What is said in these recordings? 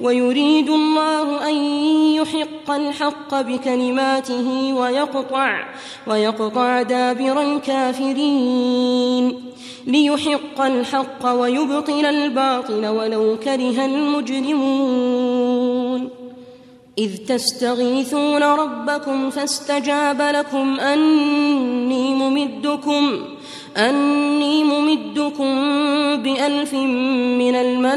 ويريد الله أن يحق الحق بكلماته ويقطع ويقطع دابر الكافرين. ليحق الحق ويبطل الباطل ولو كره المجرمون. إذ تستغيثون ربكم فاستجاب لكم أني ممدكم. أني ممدكم بألف من الملائكة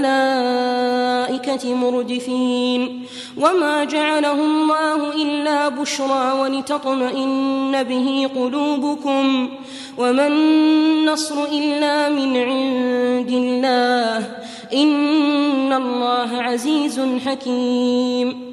مردفين. وما جعله الله إلا بشرى ولتطمئن به قلوبكم. وما النصر إلا من عند الله. إن الله عزيز حكيم.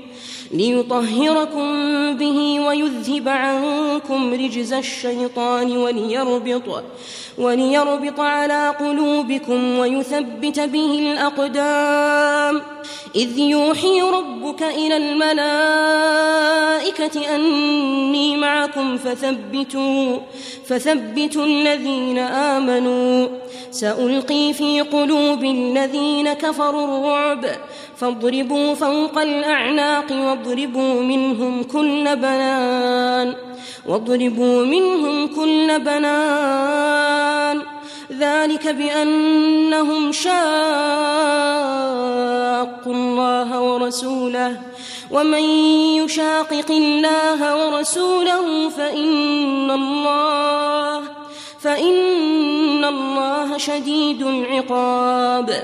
ليطهركم به ويذهب عنكم رجز الشيطان وليربط وليربط على قلوبكم ويثبت به الأقدام. إذ يوحي ربك إلى الملائكة أني معكم فثبتوا فثبتوا الذين آمنوا. سألقي في قلوب الذين كفروا الرعب فاضربوا فوق الأعناق واضربوا منهم كل بنان واضربوا منهم كل بنان. ذلك بأنهم شاقوا الله ورسوله. ومن يشاقق الله ورسوله فإن الله فإن الله شديد العقاب.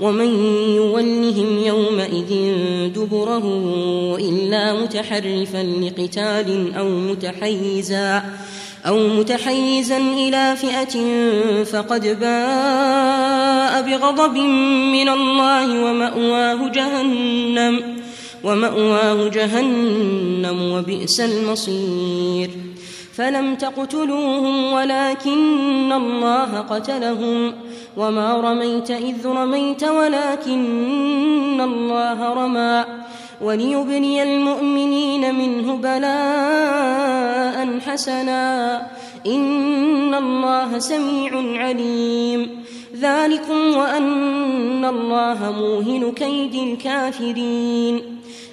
ومن يولهم يومئذ دبره إلا متحرفا لقتال أو متحيزا أو متحيزا إلى فئة فقد باء بغضب من الله ومأواه جهنم ومأواه جهنم وبئس المصير فلم تقتلوهم ولكن الله قتلهم وما رميت إذ رميت ولكن الله رمى وليبني المؤمنين منه بلاء حسنا إن الله سميع عليم ذلكم وأن الله موهن كيد الكافرين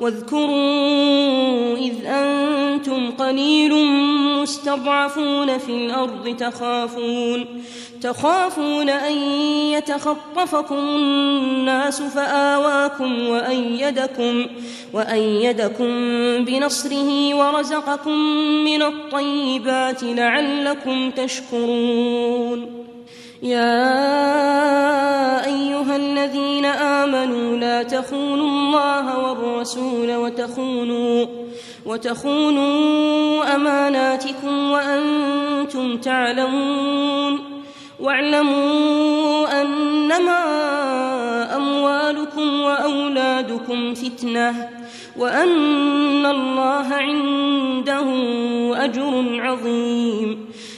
واذكروا إذ أنتم قليل مستضعفون في الأرض تخافون تخافون أن يتخطفكم الناس فآواكم وأيدكم وأيدكم بنصره ورزقكم من الطيبات لعلكم تشكرون. يا أيها الذين آمنوا لا تخونوا الله والرسول وتخونوا وتخونوا أماناتكم وأنتم تعلمون واعلموا أنما أموالكم وأولادكم فتنة وأن الله عنده أجر عظيم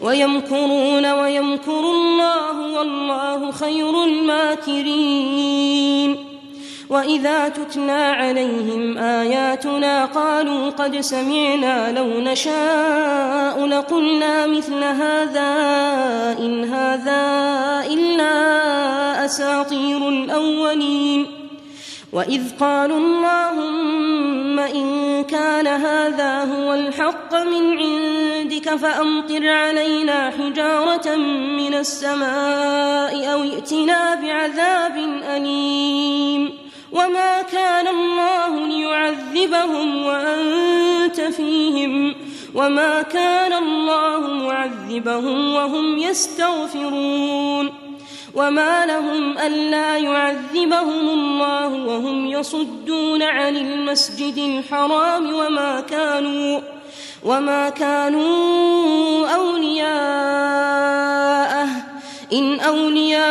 ويمكرون ويمكر الله والله خير الماكرين. وإذا تتلى عليهم آياتنا قالوا قد سمعنا لو نشاء لقلنا مثل هذا إن هذا إلا أساطير الأولين. وإذ قالوا اللهم إن كان هذا هو الحق من عندك فأمطر علينا حجارة من السماء أو ائتنا بعذاب أليم. وما كان الله ليعذبهم وأنت فيهم. وما كان الله معذبهم وهم يستغفرون. وما لهم ألا يعذبهم الله وهم يصدون عن المسجد الحرام وما كانوا وما كانوا أولياءه إن أولياؤه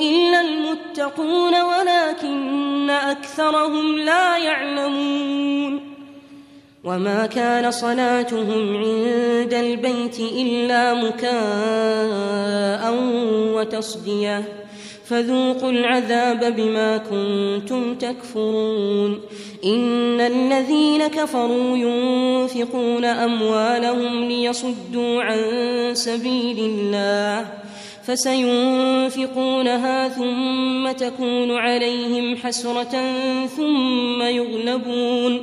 إلا المتقون ولكن أكثرهم لا يعلمون وما كان صلاتهم عند البيت إلا مكاء وتصديه فذوقوا العذاب بما كنتم تكفرون. إن الذين كفروا ينفقون أموالهم ليصدوا عن سبيل الله فسينفقونها ثم تكون عليهم حسرة ثم يغلبون.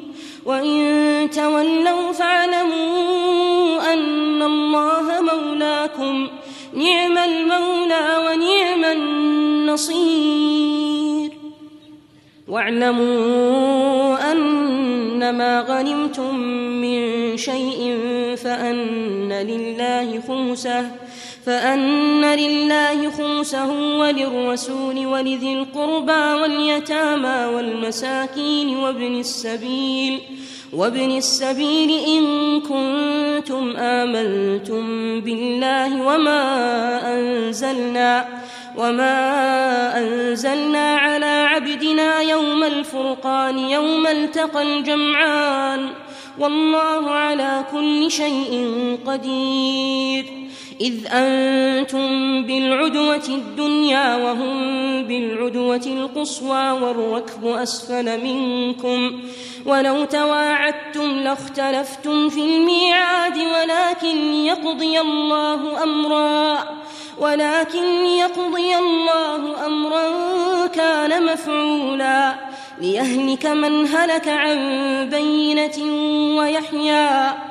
وإن تولوا فاعلموا أن الله مولاكم. نعم المولى ونعم النصير. واعلموا أنما غنمتم من شيء فأن لله خمسة. فأن لله خمسه وللرسول ولذي القربى واليتامى والمساكين وابن السبيل وابن السبيل إن كنتم آمنتم بالله وما أنزلنا وما أنزلنا على عبدنا يوم الفرقان يوم التقى الجمعان والله على كل شيء قدير. إذ أنتم بالعدوة الدنيا وهم بالعدوة القصوى والركب أسفل منكم ولو تواعدتم لاختلفتم في الميعاد ولكن يقضي الله أمرا ولكن يقضي الله أمرا كان مفعولا ليهلك من هلك عن بينة ويحيى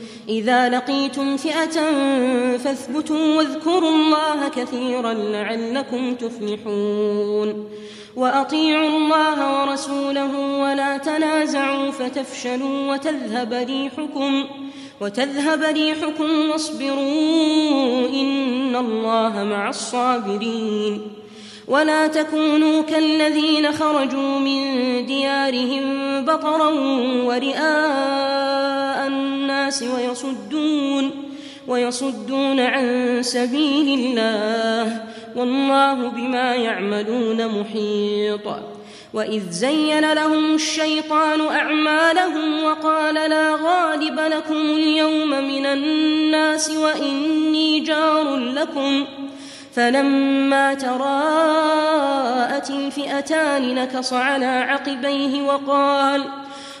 إذا لقيتم فئة فاثبتوا واذكروا الله كثيرا لعلكم تفلحون. وأطيعوا الله ورسوله ولا تنازعوا فتفشلوا وتذهب ريحكم وتذهب ريحكم واصبروا إن الله مع الصابرين. ولا تكونوا كالذين خرجوا من ديارهم بطرا ورئاء الناس ويصدون ويصدون عن سبيل الله. والله بما يعملون محيط. وإذ زين لهم الشيطان أعمالهم وقال لا غالب لكم اليوم من الناس وإني جار لكم. فلما تراءت الفئتان نكص على عقبيه وقال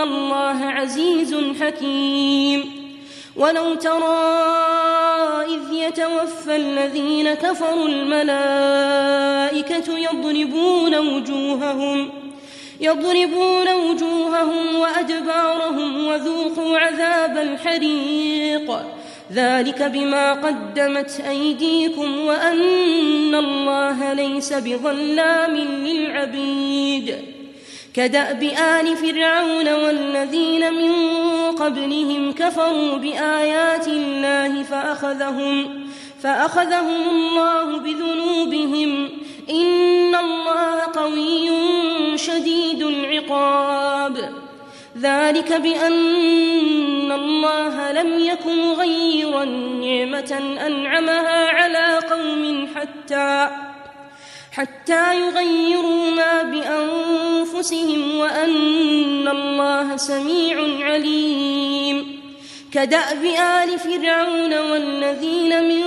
الله عزيز حكيم. ولو ترى إذ يتوفى الذين كفروا الملائكة يضربون وجوههم يضربون وجوههم وأدبارهم وذوقوا عذاب الحريق. ذلك بما قدمت أيديكم وأن الله ليس بظلام للعبيد. كدأب آل فرعون والذين من قبلهم كفروا بآيات الله فأخذهم فأخذهم الله بذنوبهم إن الله قوي شديد العقاب. ذلك بأن الله لم يكن غيرا نعمة أنعمها على قوم حتى حتى يغيروا ما بأنفسهم وأن الله سميع عليم. كدأب آل فرعون والذين من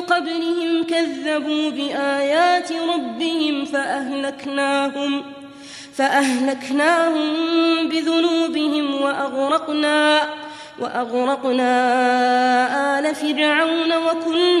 قبلهم كذبوا بآيات ربهم فأهلكناهم فأهلكناهم بذنوبهم وأغرقنا وأغرقنا آل فرعون وكل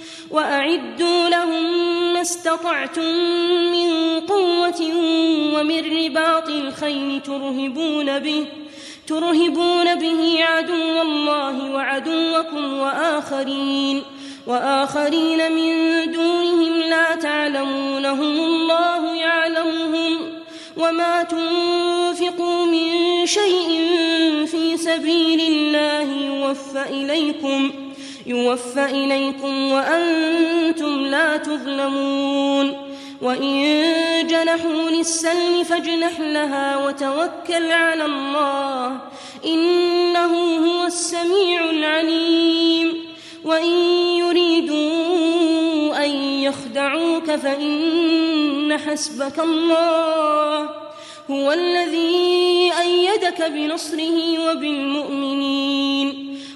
وأعدوا لهم ما استطعتم من قوة ومن رباط الخيل ترهبون به ترهبون به عدو الله وعدوكم وآخرين وآخرين من دونهم لا تعلمونهم الله يعلمهم وما تنفقوا من شيء في سبيل الله يوفى إليكم. يوفى إليكم وأنتم لا تظلمون وإن جنحوا للسلم فاجنح لها وتوكل على الله إنه هو السميع العليم وإن يريدوا أن يخدعوك فإن حسبك الله هو الذي أيدك بنصره وبالمؤمنين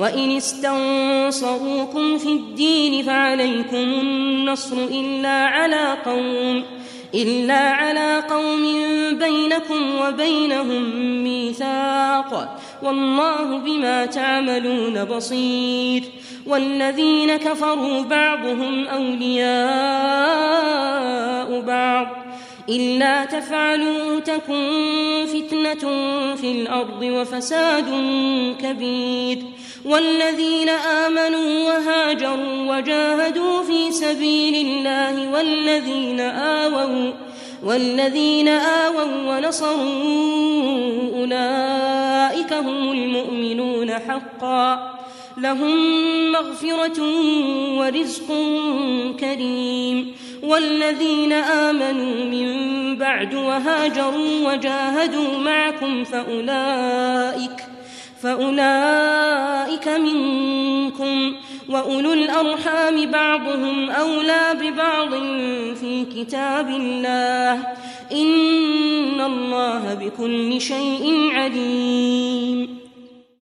وإن استنصروكم في الدين فعليكم النصر إلا على قوم إلا على قوم بينكم وبينهم ميثاق والله بما تعملون بصير والذين كفروا بعضهم أولياء بعض إلا تفعلوا تكن فتنة في الأرض وفساد كبير والذين آمنوا وهاجروا وجاهدوا في سبيل الله والذين آووا والذين آووا ونصروا أولئك هم المؤمنون حقا لهم مغفرة ورزق كريم. والذين آمنوا من بعد وهاجروا وجاهدوا معكم فأولئك فأولئك منكم. وأولو الأرحام بعضهم أولى ببعض في كتاب الله. إن الله بكل شيء عليم.